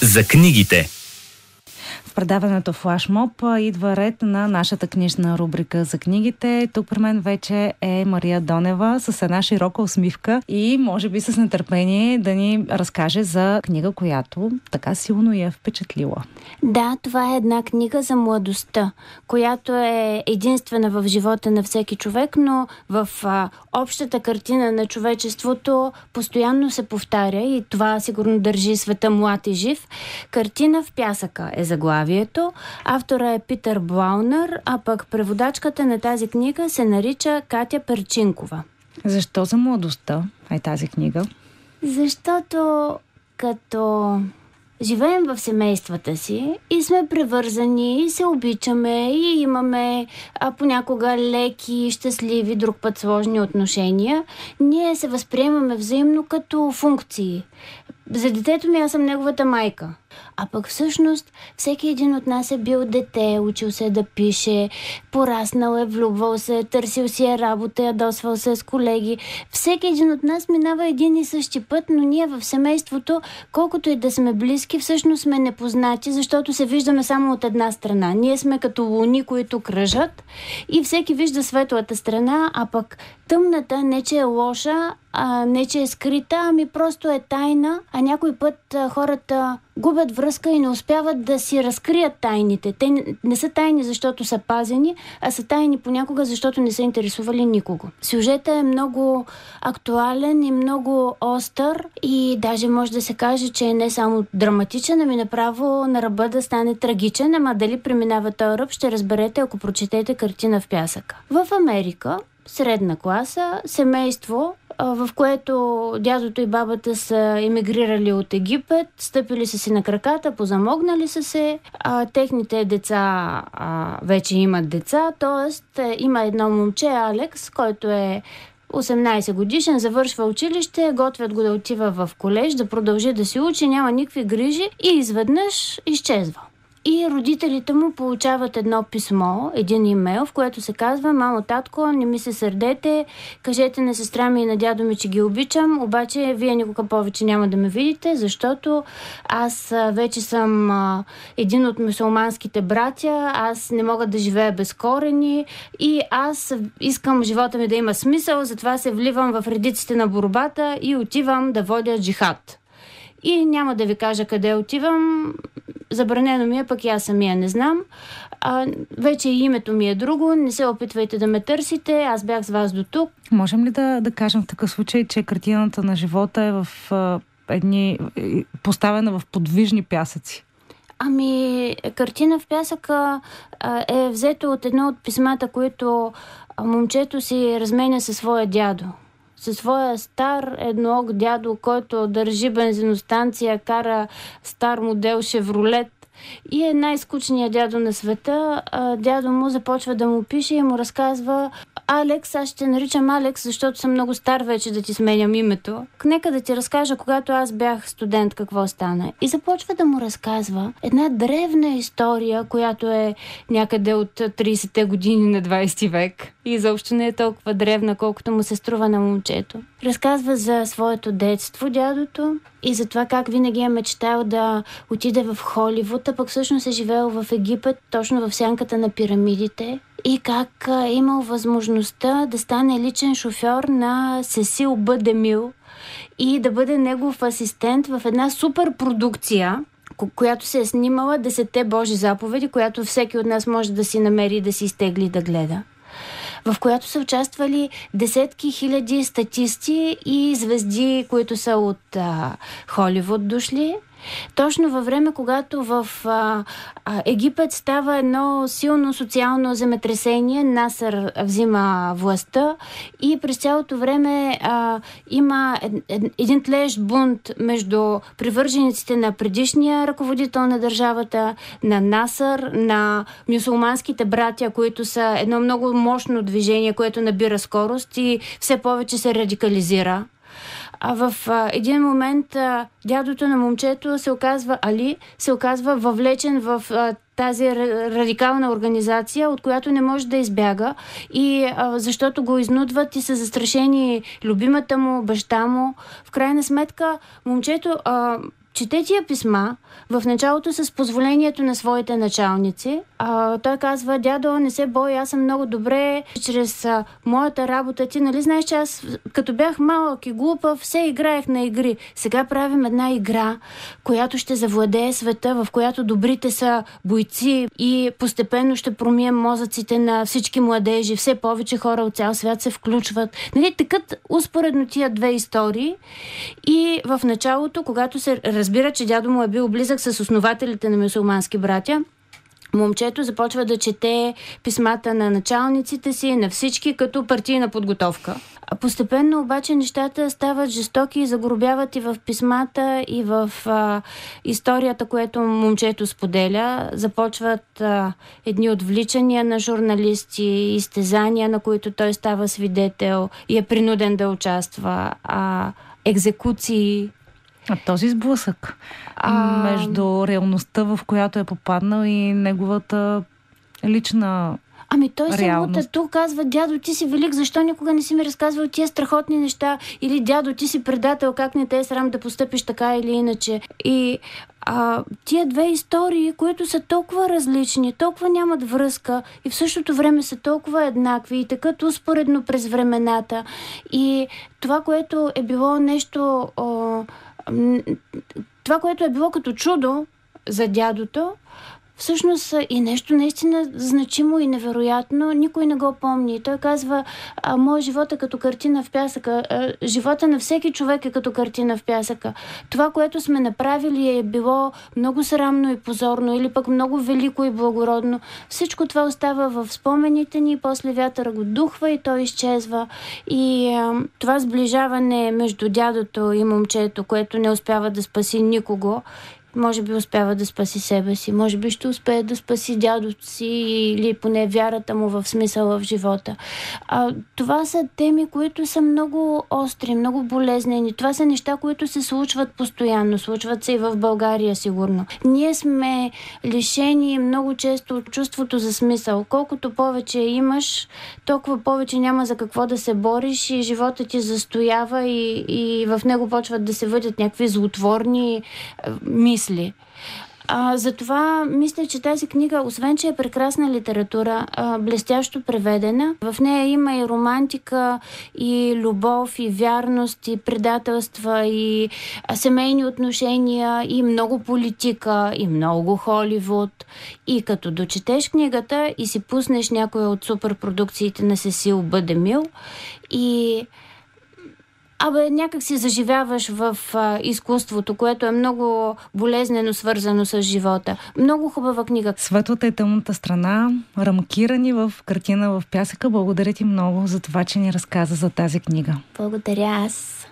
за книгите. В предаването Флашмоб идва ред на нашата книжна рубрика за книгите. Тук при мен вече е Мария Донева с една широка усмивка и може би с нетърпение да ни разкаже за книга, която така силно я е впечатлила. Да, това е една книга за младостта, която е единствена в живота на всеки човек, но в а, общата картина на човечеството постоянно се повтаря и това сигурно държи света млад и жив. Картина в пясъка е заглавието. Автора е Питър Блаунър, а пък преводачката на тази книга се нарича Катя Перчинкова. Защо за младостта е тази книга? Защото като живеем в семействата си и сме превързани и се обичаме и имаме а, понякога леки, щастливи, друг път сложни отношения, ние се възприемаме взаимно като функции. За детето ми аз съм неговата майка. А пък всъщност всеки един от нас е бил дете, учил се да пише, пораснал е, влюбвал се, търсил си е работа, ядосвал се с колеги. Всеки един от нас минава един и същи път, но ние в семейството, колкото и да сме близки, всъщност сме непознати, защото се виждаме само от една страна. Ние сме като луни, които кръжат и всеки вижда светлата страна, а пък тъмната не че е лоша, а не че е скрита, ами просто е тайна, а някой път хората губят връзка и не успяват да си разкрият тайните. Те не, са тайни, защото са пазени, а са тайни понякога, защото не са интересували никого. Сюжета е много актуален и много остър и даже може да се каже, че е не само драматичен, ами направо на ръба да стане трагичен, ама дали преминава този ръб, ще разберете, ако прочетете картина в пясъка. В Америка средна класа, семейство, в което дядото и бабата са емигрирали от Египет, стъпили са си на краката, позамогнали са се, а, техните деца а, вече имат деца, т.е. има едно момче, Алекс, който е 18 годишен, завършва училище, готвят го да отива в колеж, да продължи да си учи, няма никакви грижи и изведнъж изчезва. И родителите му получават едно писмо, един имейл, в което се казва Мамо, татко, не ми се сърдете, кажете на сестра ми и на дядо ми, че ги обичам, обаче вие никога повече няма да ме видите, защото аз вече съм един от мусулманските братя, аз не мога да живея без корени и аз искам живота ми да има смисъл, затова се вливам в редиците на борбата и отивам да водя джихад. И няма да ви кажа къде отивам. Забранено ми е, пък и аз самия не знам. А, вече името ми е друго, не се опитвайте да ме търсите, аз бях с вас до тук. Можем ли да, да кажем в такъв случай, че картината на живота е в едни, поставена в подвижни пясъци? Ами, картина в пясъка а, е взето от едно от писмата, които момчето си разменя със своя дядо със своя стар едноог дядо, който държи бензиностанция, кара стар модел Шевролет и е най-скучният дядо на света. Дядо му започва да му пише и му разказва Алекс, аз ще наричам Алекс, защото съм много стар вече да ти сменям името. Нека да ти разкажа, когато аз бях студент, какво стана. И започва да му разказва една древна история, която е някъде от 30-те години на 20 век. И изобщо не е толкова древна, колкото му се струва на момчето. Разказва за своето детство, дядото, и за това как винаги е мечтал да отиде в Холивуд, а пък всъщност е живеел в Египет, точно в сянката на пирамидите и как е имал възможността да стане личен шофьор на Сесил Бъдемил и да бъде негов асистент в една супер продукция, която се е снимала Десете Божи заповеди, която всеки от нас може да си намери да си изтегли да гледа в която са участвали десетки хиляди статисти и звезди, които са от а, Холивуд дошли. Точно във време, когато в а, а, Египет става едно силно социално земетресение, Насър взима властта и през цялото време а, има ед, ед, един тлещ бунт между привържениците на предишния ръководител на държавата, на Насър, на мюсулманските братя, които са едно много мощно движение, което набира скорост и все повече се радикализира. А в а, един момент а, дядото на момчето се оказва, Али, се оказва въвлечен в а, тази радикална организация, от която не може да избяга и а, защото го изнудват и са застрашени любимата му, баща му. В крайна сметка, момчето а, чете тия писма в началото с позволението на своите началници. А, той казва, дядо, не се бой, аз съм много добре, чрез а, моята работа ти, нали знаеш, че аз като бях малък и глупав, все играех на игри. Сега правим една игра, която ще завладее света, в която добрите са бойци и постепенно ще промием мозъците на всички младежи. Все повече хора от цял свят се включват. Нали, такът успоредно тия две истории и в началото, когато се разбира, че дядо му е бил близък с основателите на мусулмански братя, момчето започва да чете писмата на началниците си, на всички, като партийна подготовка. Постепенно обаче нещата стават жестоки и загробяват и в писмата, и в а, историята, което момчето споделя. Започват а, едни отвличания на журналисти, изтезания, на които той става свидетел и е принуден да участва, а, екзекуции, а този сблъсък а... между реалността, в която е попаднал и неговата лична Ами той самото тук казва, дядо, ти си велик, защо никога не си ми разказвал тия страхотни неща? Или дядо, ти си предател, как не те е срам да постъпиш така или иначе? И а, тия две истории, които са толкова различни, толкова нямат връзка и в същото време са толкова еднакви и такът успоредно през времената. И това, което е било нещо... О, това, което е било като чудо за дядото, всъщност и нещо наистина значимо и невероятно, никой не го помни. Той казва, а, моят живот е като картина в пясъка. А, живота на всеки човек е като картина в пясъка. Това, което сме направили е било много срамно и позорно или пък много велико и благородно. Всичко това остава в спомените ни, после вятъра го духва и той изчезва. И а, това сближаване между дядото и момчето, което не успява да спаси никого може би успява да спаси себе си, може би ще успее да спаси дядото си или поне вярата му в смисъл в живота. А, това са теми, които са много остри, много болезнени. Това са неща, които се случват постоянно. Случват се и в България, сигурно. Ние сме лишени много често от чувството за смисъл. Колкото повече имаш, толкова повече няма за какво да се бориш и живота ти застоява и, и в него почват да се въдят някакви злотворни мисли мисли. А, затова мисля, че тази книга, освен че е прекрасна литература, а, блестящо преведена, в нея има и романтика, и любов, и вярност, и предателства, и а, семейни отношения, и много политика, и много Холивуд. И като дочетеш книгата и си пуснеш някоя от суперпродукциите на Сесил Бъдемил и Абе, някак си заживяваш в а, изкуството, което е много болезнено свързано с живота. Много хубава книга. Светлата и тъмната страна, рамкирани в картина в пясъка. Благодаря ти много за това, че ни разказа за тази книга. Благодаря аз.